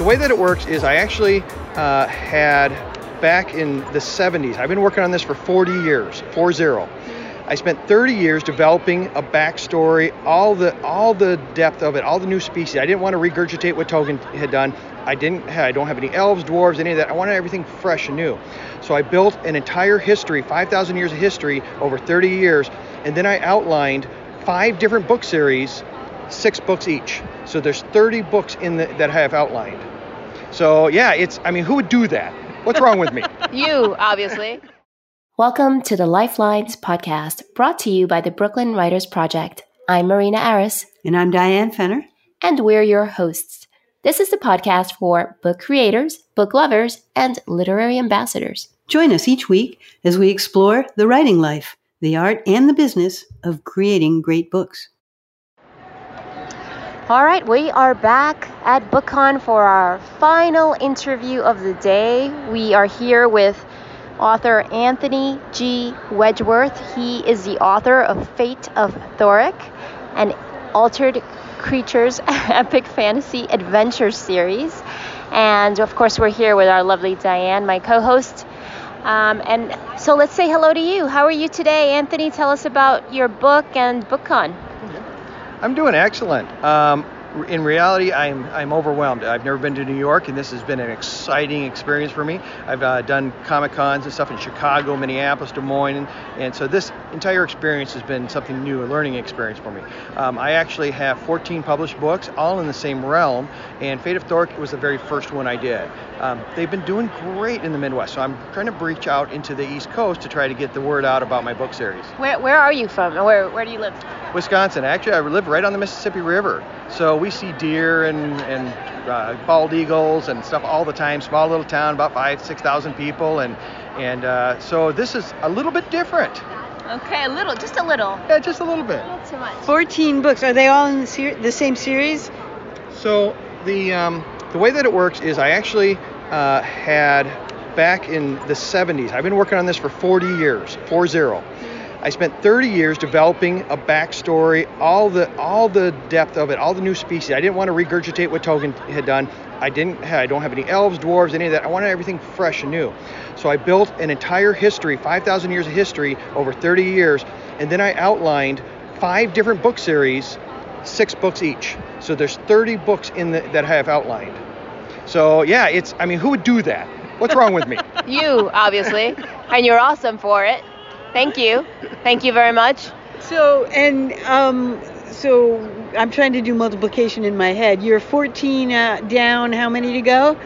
the way that it works is I actually uh, had back in the 70s. I've been working on this for 40 years, 40. I spent 30 years developing a backstory, all the all the depth of it, all the new species. I didn't want to regurgitate what Tolkien had done. I didn't. I don't have any elves, dwarves, any of that. I wanted everything fresh and new. So I built an entire history, 5,000 years of history over 30 years, and then I outlined five different book series, six books each. So there's 30 books in the, that I have outlined. So yeah, it's. I mean, who would do that? What's wrong with me? you, obviously. Welcome to the Lifelines podcast, brought to you by the Brooklyn Writers Project. I'm Marina Aris. And I'm Diane Fenner. And we're your hosts. This is the podcast for book creators, book lovers, and literary ambassadors. Join us each week as we explore the writing life, the art, and the business of creating great books. All right, we are back at BookCon for our final interview of the day. We are here with author Anthony G. Wedgeworth. He is the author of Fate of Thorik, an altered creatures epic fantasy adventure series. And of course, we're here with our lovely Diane, my co host. Um, and so let's say hello to you. How are you today, Anthony? Tell us about your book and BookCon. I'm doing excellent. Um, in reality, I'm I'm overwhelmed. I've never been to New York, and this has been an exciting experience for me. I've uh, done Comic Cons and stuff in Chicago, Minneapolis, Des Moines, and, and, so this entire experience has been something new, a learning experience for me. Um, I actually have 14 published books, all in the same realm, and Fate of Thorik was the very first one I did. Um, they've been doing great in the Midwest, so I'm trying to breach out into the East Coast to try to get the word out about my book series. Where, where are you from? Where, where do you live? Wisconsin. Actually, I live right on the Mississippi River. So we see deer and, and uh, bald eagles and stuff all the time. Small little town, about five, six thousand people, and and uh, so this is a little bit different. Okay, a little, just a little. Yeah, just a little bit. Not too much. Fourteen books. Are they all in the, ser- the same series? So the um, the way that it works is I actually uh, had back in the 70s. I've been working on this for 40 years, four zero. I spent 30 years developing a backstory, all the all the depth of it, all the new species. I didn't want to regurgitate what Tolkien had done. I didn't. I don't have any elves, dwarves, any of that. I wanted everything fresh and new. So I built an entire history, 5,000 years of history over 30 years, and then I outlined five different book series, six books each. So there's 30 books in the, that I have outlined. So yeah, it's. I mean, who would do that? What's wrong with me? you, obviously, and you're awesome for it. Thank you. Thank you very much. So, and um, so I'm trying to do multiplication in my head. You're 14 uh, down. How many to go?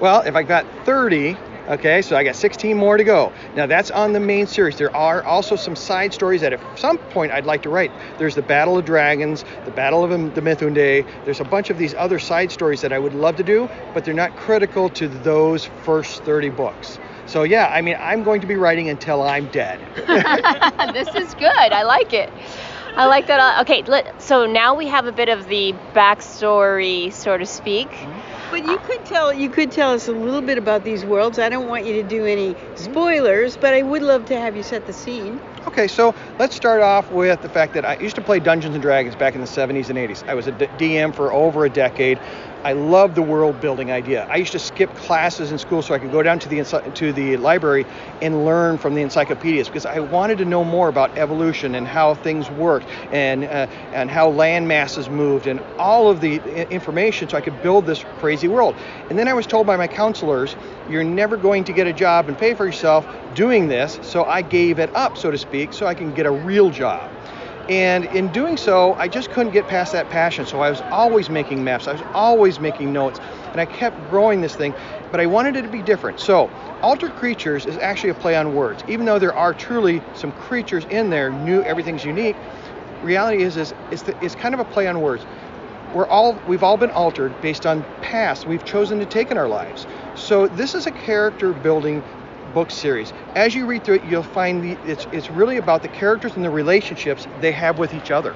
Well, if I got 30, okay, so I got 16 more to go. Now that's on the main series. There are also some side stories that at some point I'd like to write. There's the Battle of Dragons, the Battle of the Mithunde. There's a bunch of these other side stories that I would love to do, but they're not critical to those first 30 books. So yeah, I mean, I'm going to be writing until I'm dead. this is good. I like it. I like that. Uh, okay, let, so now we have a bit of the backstory, so to speak. But you could tell you could tell us a little bit about these worlds. I don't want you to do any spoilers, but I would love to have you set the scene. Okay, so let's start off with the fact that I used to play Dungeons and Dragons back in the 70s and 80s. I was a DM for over a decade. I love the world building idea. I used to skip classes in school so I could go down to the to the library and learn from the encyclopedias because I wanted to know more about evolution and how things worked and uh, and how land masses moved and all of the information so I could build this crazy world. And then I was told by my counselors, you're never going to get a job and pay for yourself doing this, so I gave it up, so to speak, so I can get a real job. And in doing so, I just couldn't get past that passion. So I was always making maps, I was always making notes, and I kept growing this thing, but I wanted it to be different. So Altered Creatures is actually a play on words. Even though there are truly some creatures in there, new, everything's unique, reality is, is it's, the, it's kind of a play on words. We're all, we've all been altered based on past we've chosen to take in our lives. So this is a character building book series. As you read through it, you'll find the, it's, it's really about the characters and the relationships they have with each other.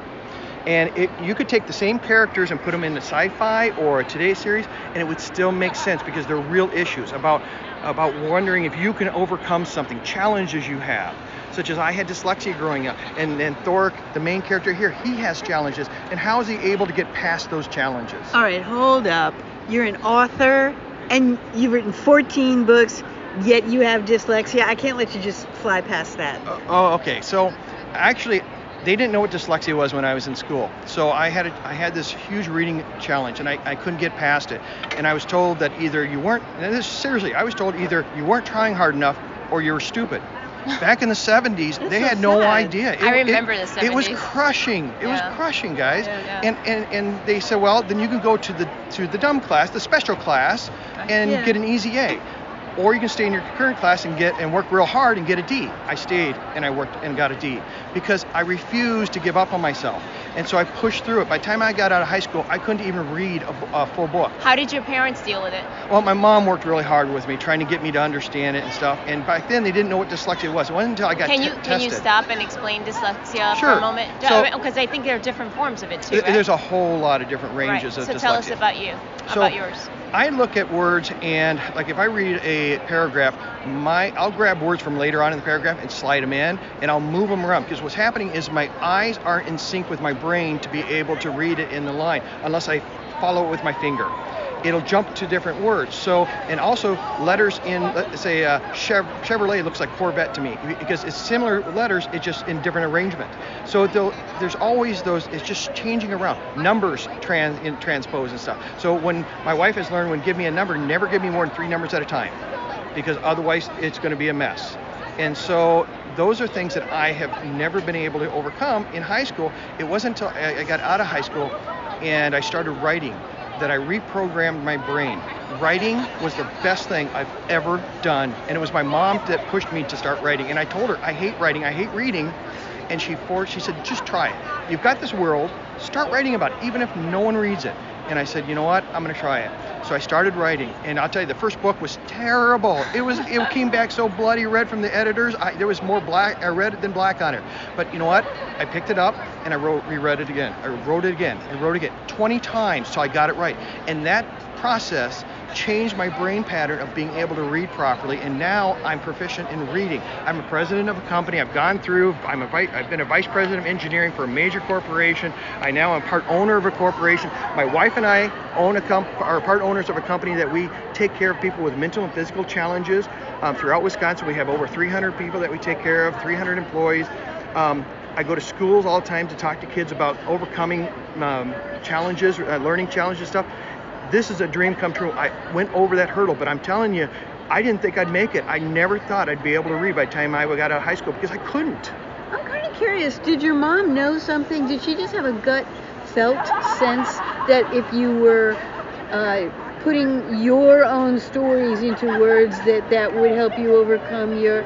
And it, you could take the same characters and put them in a sci-fi or a Today series, and it would still make sense because they're real issues about about wondering if you can overcome something, challenges you have, such as I had dyslexia growing up, and then Thorik, the main character here, he has challenges, and how is he able to get past those challenges? All right, hold up. you're an author and you've written 14 books, yet you have dyslexia. I can't let you just fly past that. Uh, oh, okay. So actually, they didn't know what dyslexia was when I was in school. So I had a, I had this huge reading challenge and I, I couldn't get past it. And I was told that either you weren't and this seriously, I was told either you weren't trying hard enough or you were stupid. Back in the 70s, they so had no sad. idea. It, I remember it, the It was crushing. It Yeah. was crushing, guys. Yeah, yeah. And, and and they said, well, then you can go to the to the dumb class, the special class, and Yeah. get an easy A. Or you can stay in your current class and get and work real hard and get a D. I stayed and I worked and got a D because I refused to give up on myself. And so I pushed through it. By the time I got out of high school, I couldn't even read a full book. How did your parents deal with it? Well, my mom worked really hard with me, trying to get me to understand it and stuff. And back then, they didn't know what dyslexia was. It wasn't until I got Can t- you tested. can you stop and explain dyslexia for a moment? So- Because I think there are different forms of it too. Th- right? There's a whole lot of different right. ranges So of dyslexia. So tell us about you. So- about yours. I look at words and like if I read a paragraph, my I'll grab words from later on in the paragraph and slide them in and I'll move them around because what's happening is my eyes aren't in sync with my brain to be able to read it in the line unless I follow it with my finger. It'll jump to different words. So and also letters in let's say uh, Chev- Chevrolet looks like Corvette to me because it's similar letters, it's just in different arrangement. So there's always those. It's just changing around. Numbers trans in transpose and stuff. So when my wife has learned when give me a number, never give me more than three numbers at a time, because otherwise it's going to be a mess. And so those are things that I have never been able to overcome in high school. It wasn't until I I got out of high school and I started writing that I reprogrammed my brain. Writing was the best thing I've ever done, and it was my mom that pushed me to start writing. And I told her I hate writing, I hate reading, and she forced. She said, just try it. You've got this world. Start writing about it, even if no one reads it. And I said, you know what? I'm going to try it. So I started writing, and I'll tell you, the first book was terrible. It was, it came back so bloody red from the editors. I, there was more black, uh, red than black on it. But you know what? I picked it up and I wrote, reread it again. I wrote it again and wrote it again, 20 times till I got it right. And that process changed my brain pattern of being able to read properly and now I'm proficient in reading. I'm a president of a company. I've gone through I'm a vi- I've been a vice president of engineering for a major corporation. I now am part owner of a corporation. My wife and I own a comp- are part owners of a company that we take care of people with mental and physical challenges um, throughout Wisconsin. We have over 300 people that we take care of, 300 employees. Um, I go to schools all the time to talk to kids about overcoming um, challenges, uh, learning challenges, stuff. This is a dream come true. I went over that hurdle, but I'm telling you, I didn't think I'd make it. I never thought I'd be able to read by the time I got out of high school because I couldn't. I'm kind of curious. Did your mom know something? Did she just have a gut felt sense that if you were uh, putting your own stories into words, that that would help you overcome your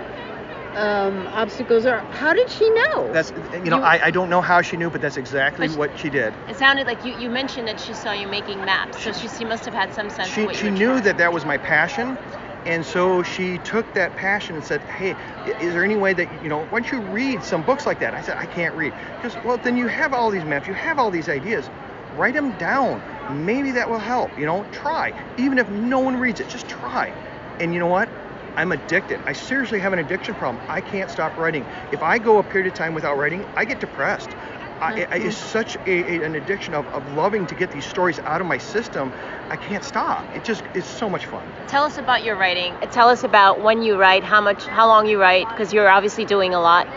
um, obstacles? Or how did she know? That's you know You- I, I don't know how she knew, but that's exactly But she- what she did. It sounded like you, you mentioned that she saw you making maps, so she, she must have had some sense of She what she you knew trying. that that was my passion. And so she took that passion and said, "Hey, is there any way that you know? Why don't you read some books like that?" I said, "I can't read." Because well, then you have all these maps, you have all these ideas. Write them down. Maybe that will help. You know, try. Even if no one reads it, just try. And you know what? I'm addicted. I seriously have an addiction problem. I can't stop writing. If I go a period of time without writing, I get depressed. I, I, mm-hmm. it's such a, a, an addiction of, of loving to get these stories out of my system. I can't stop. It just it's so much fun. Tell us about your writing. Tell us about when you write, how much, how long you write, because you're obviously doing a lot.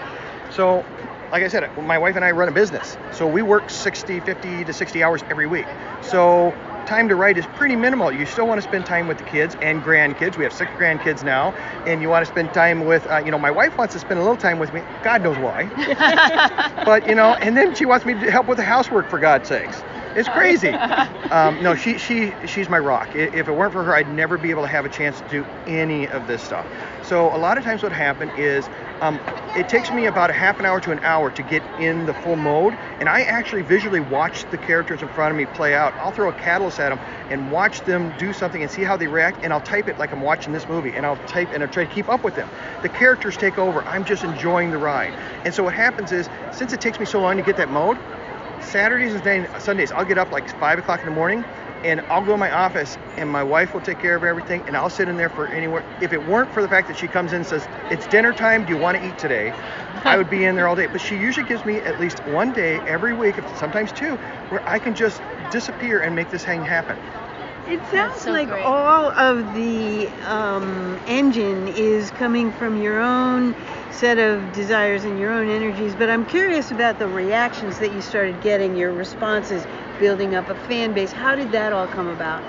So, like I said, my wife and I run a business. So we work 60, 50 to 60 hours every week. So time to write is pretty minimal. You still want to spend time with the kids and grandkids. We have six grandkids now, and you want to spend time with, uh, you know, my wife wants to spend a little time with me. God knows why. but you know, and then she wants me to help with the housework for God's sakes. It's crazy. Um, no, she she she's my rock. If it weren't for her, I'd never be able to have a chance to do any of this stuff. So a lot of times, what happened is um, it takes me about a half an hour to an hour to get in the full mode, and I actually visually watch the characters in front of me play out. I'll throw a catalyst at them and watch them do something and see how they react, and I'll type it like I'm watching this movie, and I'll type and I'll try to keep up with them. The characters take over. I'm just enjoying the ride. And so what happens is, since it takes me so long to get that mode, Saturdays and Sundays, I'll get up like five o'clock in the morning, and I'll go to my office, and my wife will take care of everything, and I'll sit in there for anywhere. If it weren't for the fact that she comes in and says, "It's dinner time. Do you want to eat today?" I would be in there all day. But she usually gives me at least one day every week, if- sometimes two, where I can just disappear and make this thing happen. It sounds so like great. all of the um, engine is coming from your own set of desires and your own energies, but I'm curious about the reactions that you started getting, your responses, building up a fan base. How did that all come about?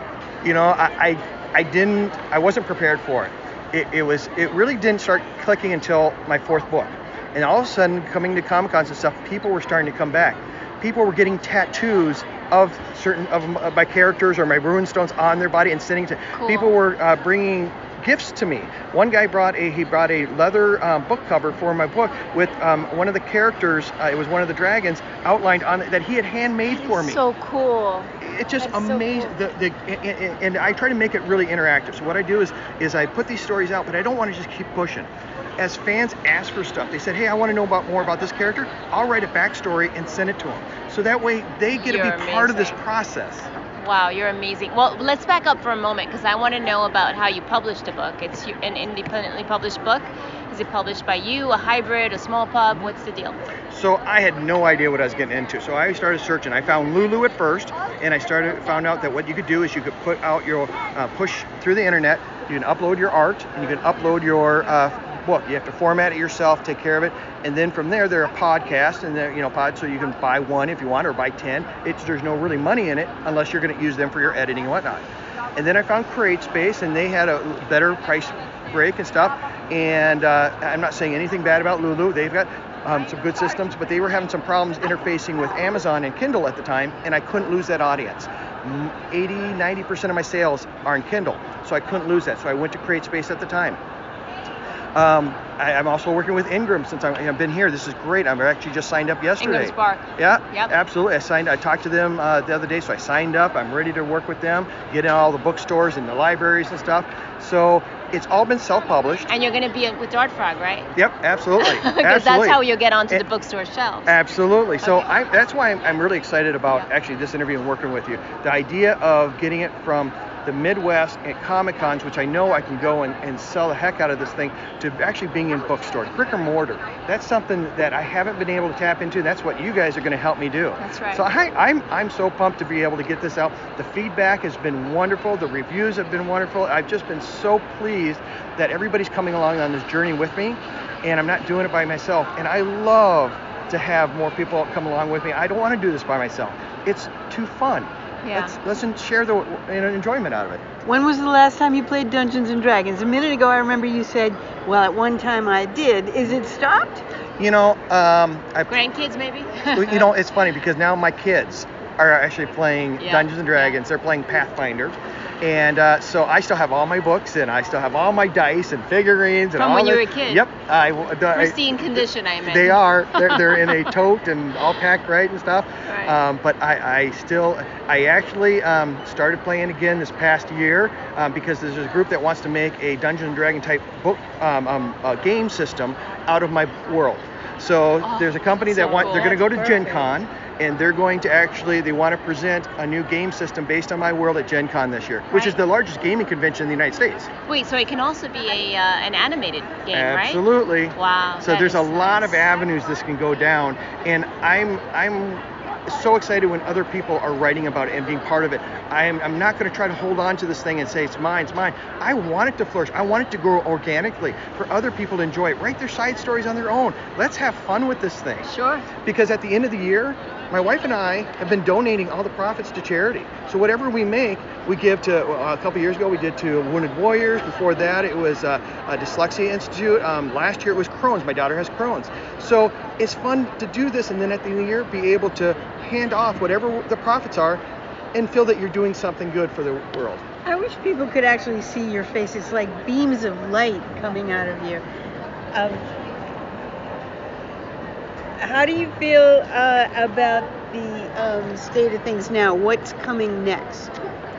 you know I, I i didn't i wasn't prepared for it. it it was it really didn't start clicking until my fourth book and all of a sudden coming to comic cons and stuff people were starting to come back people were getting tattoos of certain of my characters or my rune stones on their body and sending to Cool. people were uh, bringing gifts to me one guy brought a he brought a leather um, book cover for my book with um, one of the characters uh, it was one of the dragons outlined on it that he had handmade for me So cool. it's just That's so amazing. cool. The, the, and, and I try to make it really interactive. So what I do is is I put these stories out, but I don't want to just keep pushing. As fans ask for stuff, they said, "Hey, I want to know about more about this character." I'll write a backstory and send it to them. So that way they get to You're be part of this process. Wow, you're amazing. Well, let's back up for a moment because I want to know about how you published a book. It's an independently published book. Is it published by you, a hybrid, a small pub? What's the deal? So I had no idea what I was getting into. So I started searching. I found Lulu at first, and I started found out that what you could do is you could put out your uh, push through the internet. You can upload your art, and you can upload your uh, book. You have to format it yourself, take care of it, and then from there they're a podcast, and they're you know pod, so you can buy one if you want, or buy ten. It's there's no really money in it unless you're going to use them for your editing and whatnot. And then I found CreateSpace, and they had a better price break and stuff. And uh, I'm not saying anything bad about Lulu. They've got um, some good systems, but they were having some problems interfacing with Amazon and Kindle at the time, and I couldn't lose that audience. M- 80, 90% of my sales are in Kindle, so I couldn't lose that. So I went to CreateSpace at the time. Um, I, I'm also working with Ingram since I'm, I've been here. This is great. I'm actually just signed up yesterday. Ingram Spark. Yeah, Yep. absolutely. I signed. I talked to them uh, the other day, so I signed up. I'm ready to work with them, get in all the bookstores and the libraries and stuff. So it's all been self-published. And you're going to be with Dart Frog, right? Yep, absolutely. Because that's how you'll get onto the bookstore shelves. Absolutely. So Okay. I, that's why I'm, I'm really excited about Yeah. actually this interview and working with you. The idea of getting it from the Midwest at Comic Cons, which I know I can go and, and sell the heck out of this thing, to actually being in bookstores, brick or mortar. That's something that I haven't been able to tap into. That's what you guys are going to help me do. That's right. So I, I'm, I'm so pumped to be able to get this out. The feedback has been wonderful. The reviews have been wonderful. I've just been so pleased that everybody's coming along on this journey with me, and I'm not doing it by myself. And I love to have more people come along with me. I don't want to do this by myself. It's too fun. Yeah. Let's listen, share the you know, enjoyment out of it. When was the last time you played Dungeons and Dragons? A minute ago, I remember you said, "Well, at one time I did." Is it stopped? You know, um, I Grandkids, maybe? you know, it's funny because now my kids are actually playing Yeah. Dungeons and Dragons. They're playing Pathfinder, and uh, so I still have all my books and I still have all my dice and figurines and From all when you were a kid? Yep, I, the- I- Pristine condition, I imagine. They are. They're, they're in a tote and all packed right and stuff. Right. Um, but I, I still, I actually um, started playing again this past year um, because there's a group that wants to make a Dungeon and Dragon type book um, um, uh, game system out of my world. So Oh, there's a company so that want they're going to go to That's Gen Con and they're going to actually they want to present a new game system based on my world at Gen Con this year, which is the largest gaming convention in the United States. Wait, so it can also be a uh, an animated game, right? Absolutely. Wow. So there's a is lot of avenues this can go down, and I'm I'm so excited when other people are writing about it and being part of it. I'm I'm not going to try to hold on to this thing and say it's mine, it's mine. I want it to flourish. I want it to grow organically for other people to enjoy it. Write their side stories on their own. Let's have fun with this thing Sure. because at the end of the year, my wife and I have been donating all the profits to charity. So whatever we make, we give to. Uh, a couple years ago, we did to Wounded Warriors. Before that, it was uh, a Dyslexia Institute. Um, last year, it was Crohn's. My daughter has Crohn's. So it's fun to do this, and then at the end of the year, be able to hand off whatever the profits are, and feel that you're doing something good for the world. I wish people could actually see your face. It's like beams of light coming out of you. Um, how do you feel uh, about the um, state of things now? What's coming next?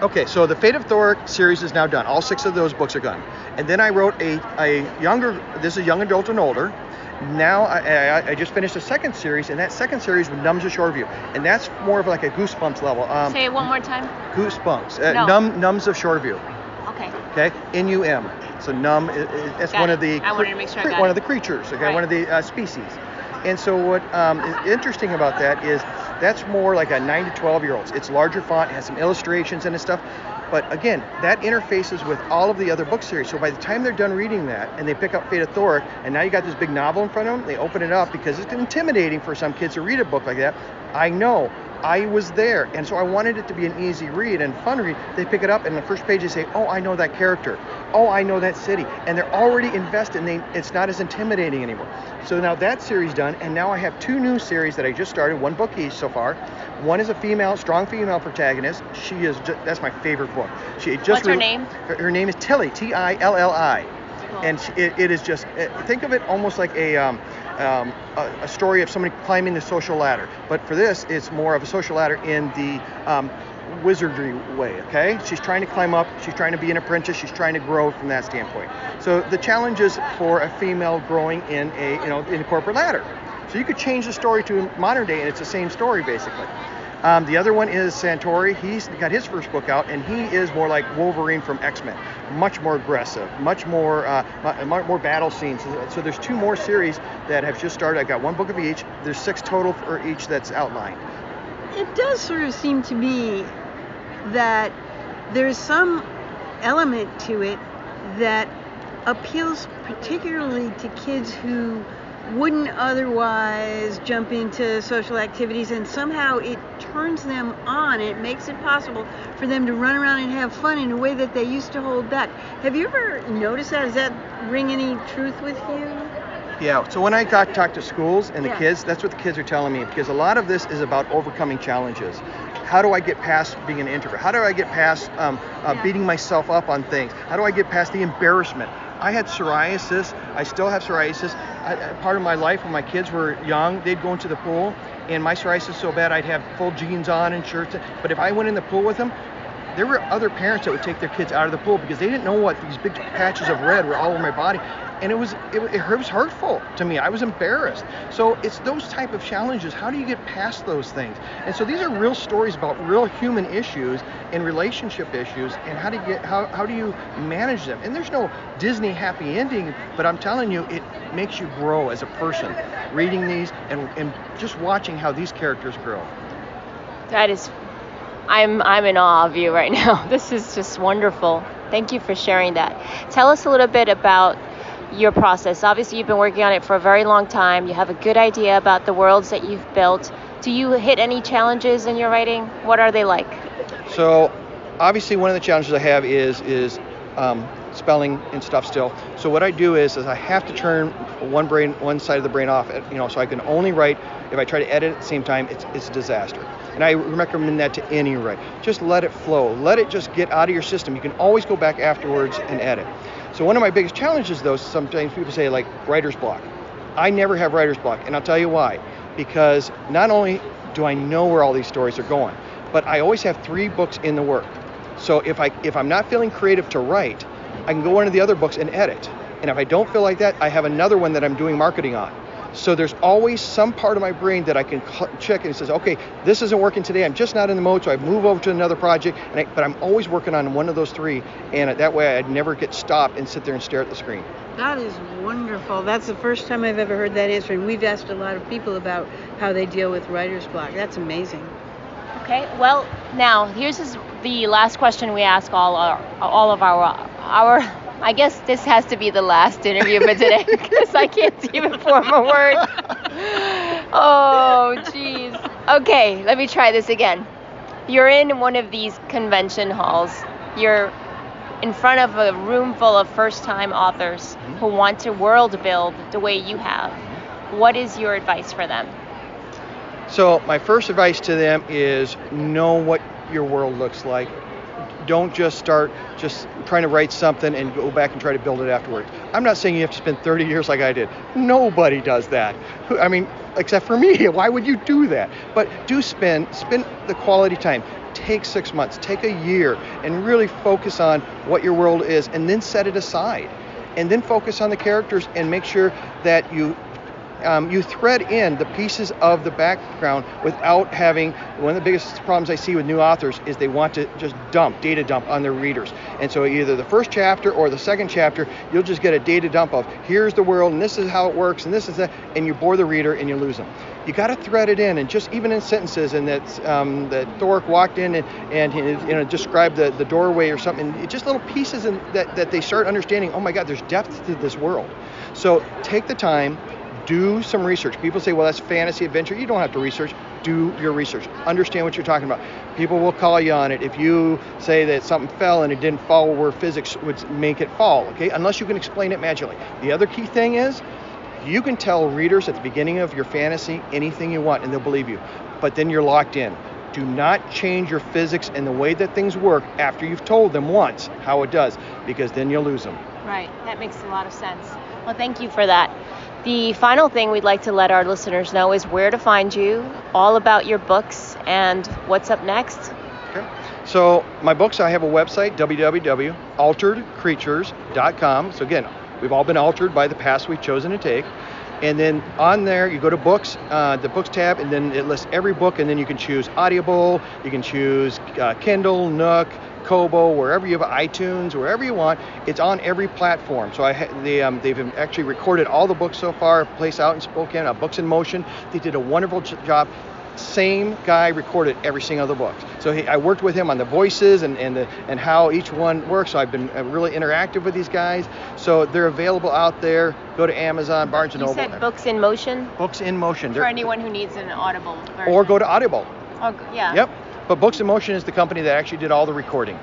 Okay, so the Fate of Thor series is now done. All six of those books are done. And then I wrote a, a younger, this is young adult and older. Now I, I, I just finished a second series, and that second series was Numbs of Shoreview, and that's more of like a Goosebumps level. Um, Say it one more time. Goosebumps, uh, No. Num, Numbs of Shoreview. Okay. Okay, N-U-M. So Num, i- i- that's one it. of the I wanted to make sure I got one it. of the creatures. Okay, Right. one of the uh, species. And so what um, is interesting about that is that's more like a 9 to 12 year olds. It's larger font, has some illustrations and stuff. But again, that interfaces with all of the other book series. So by the time they're done reading that and they pick up Fate of Thor, and now you got this big novel in front of them, they open it up because it's intimidating for some kids to read a book like that. I know. I was there, and so I wanted it to be an easy read and fun read. They pick it up, and the first page they say, "Oh, I know that character. Oh, I know that city," and they're already invested. And they, it's not as intimidating anymore. So now that series done, and now I have two new series that I just started, one book each so far. One is a female, strong female protagonist. She is just, that's my favorite book. She just What's her re- name? Her, her name is Tilli, T-I-L-L-I, and she, it, it is just uh, think of it almost like a. Um, um, a, a story of somebody climbing the social ladder, but for this, it's more of a social ladder in the um, wizardry way. Okay, she's trying to climb up. She's trying to be an apprentice. She's trying to grow from that standpoint. So the challenges for a female growing in a you know in a corporate ladder. So you could change the story to modern day, and it's the same story basically. Um, the other one is Santori. He's got his first book out, and he is more like Wolverine from X-Men, much more aggressive, much more uh, mu- more battle scenes. So there's two more series that have just started. I've got one book of each. There's six total for each that's outlined. It does sort of seem to me that there's some element to it that appeals particularly to kids who wouldn't otherwise jump into social activities and somehow it turns them on it makes it possible for them to run around and have fun in a way that they used to hold back have you ever noticed that does that ring any truth with you Yeah. So when I got talk to schools and the Yeah. kids, that's what the kids are telling me because a lot of this is about overcoming challenges. How do I get past being an introvert? How do I get past um, uh, Yeah. beating myself up on things? How do I get past the embarrassment? I had psoriasis. I still have psoriasis. I, part of my life when my kids were young, they'd go into the pool, and my psoriasis so bad I'd have full jeans on and shirts. But if I went in the pool with them, there were other parents that would take their kids out of the pool because they didn't know what these big patches of red were all over my body. And it was it, it was hurtful to me. I was embarrassed. So it's those type of challenges. How do you get past those things? And so these are real stories about real human issues and relationship issues and how do you get how, how do you manage them? And there's no disney happy ending but i'm telling you it makes you grow as a person reading these and, and just watching how these characters grow. That is, I'm I'm in awe of you right now. This is just wonderful. Thank you for sharing that. Tell us a little bit about your process. Obviously, you've been working on it for a very long time. You have a good idea about the worlds that you've built. Do you hit any challenges in your writing? What are they like? So obviously one of the challenges I have is is um, spelling and stuff still. So what I do is is I have to turn one brain one side of the brain off. You know, so I can only write. If I try to edit at the same time, it's it's a disaster. And I recommend that to any write. Just let it flow. Let it just get out of your system. You can always go back afterwards and edit. So one of my biggest challenges though, sometimes people say like writer's block. I never have writer's block, and I'll tell you why. Because not only do I know where all these stories are going, but I always have three books in the work. So if I if I'm not feeling creative to write, I can go into the other books and edit. And if I don't feel like that, I have another one that I'm doing marketing on. So there's always some part of my brain that I can check and it says, okay, this isn't working today. I'm just not in the mode, so I move over to another project. And I, but I'm always working on one of those three, and that way I'd never get stopped and sit there and stare at the screen. That is wonderful. That's the first time I've ever heard that answer, and we've asked a lot of people about how they deal with writer's block. That's amazing. Okay. Well, now here's the last question we ask all our all of our our. I guess this has to be the last interview for today because I can't even form a word. Oh, jeez. Okay, let me try this again. You're in one of these convention halls. You're in front of a room full of first-time authors who mm-hmm. want to world build the way you have. Mm-hmm. What is your advice for them? So my first advice to them is know what your world looks like. Don't just start just trying to write something and go back and try to build it afterwards. I'm not saying you have to spend 30 years like I did. Nobody does that. I mean, except for me. Why would you do that? But do spend spend the quality time. Take six months, take a year, and really focus on what your world is, and then set it aside, and then focus on the characters and make sure that you um, you thread in the pieces of the background without having one of the biggest problems I see with new authors is they want to just dump data dump on their readers. And so either the first chapter or the second chapter, you'll just get a data dump of here's the world and this is how it works and this is that, and you bore the reader and you lose them. You got to thread it in, and just even in sentences, and that um, that Thorik walked in and, and you know described the, the doorway or something. Just little pieces in, that that they start understanding. Oh my God, there's depth to this world. So take the time, do some research. People say, well, that's fantasy adventure. You don't have to research. Do your research. Understand what you're talking about. People will call you on it if you say that something fell and it didn't fall where physics would make it fall. Okay, unless you can explain it magically. The other key thing is you can tell readers at the beginning of your fantasy anything you want and they'll believe you, but then you're locked in. Do not change your physics and the way that things work after you've told them once how it does, because then you'll lose them. Right, that makes a lot of sense. Well, thank you for that. The final thing we'd like to let our listeners know is where to find you, all about your books, and what's up next. Okay. So, my books, I have a website, www.alteredcreatures.com. So, again, We've all been altered by the paths we've chosen to take. And then on there, you go to books, uh, the books tab, and then it lists every book, and then you can choose Audible, you can choose uh, Kindle, Nook, Kobo, wherever you have iTunes, wherever you want. It's on every platform. So I ha- they, um, they've actually recorded all the books so far, Place out in Spokane, uh, Books in Motion. They did a wonderful job same guy recorded every single of the books. So he, I worked with him on the voices and and, the, and how each one works. So I've been uh, really interactive with these guys. So they're available out there. Go to Amazon, Barnes and Noble. You said Books in Motion. Books in Motion. For they're, anyone who needs an Audible version. Or go to Audible. Oh yeah. Yep. But Books in Motion is the company that actually did all the recording.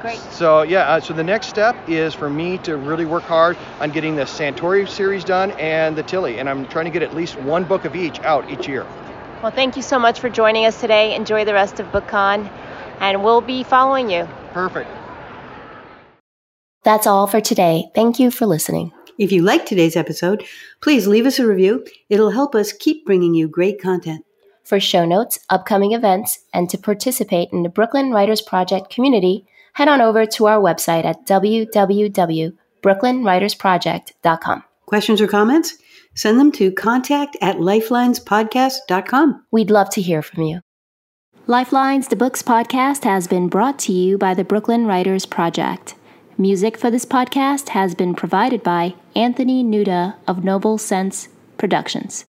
Great. So yeah, uh, so the next step is for me to really work hard on getting the Santori series done and the Tilli, and I'm trying to get at least one book of each out each year. Well, thank you so much for joining us today. Enjoy the rest of BookCon, and we'll be following you. Perfect. That's all for today. Thank you for listening. If you liked today's episode, please leave us a review. It'll help us keep bringing you great content. For show notes, upcoming events, and to participate in the Brooklyn Writers Project community, head on over to our website at www.brooklynwritersproject.com. Questions or comments? Send them to contact at lifelinespodcast.com. We'd love to hear from you. Lifelines, the Books podcast, has been brought to you by the Brooklyn Writers Project. Music for this podcast has been provided by Anthony Nuda of Noble Sense Productions.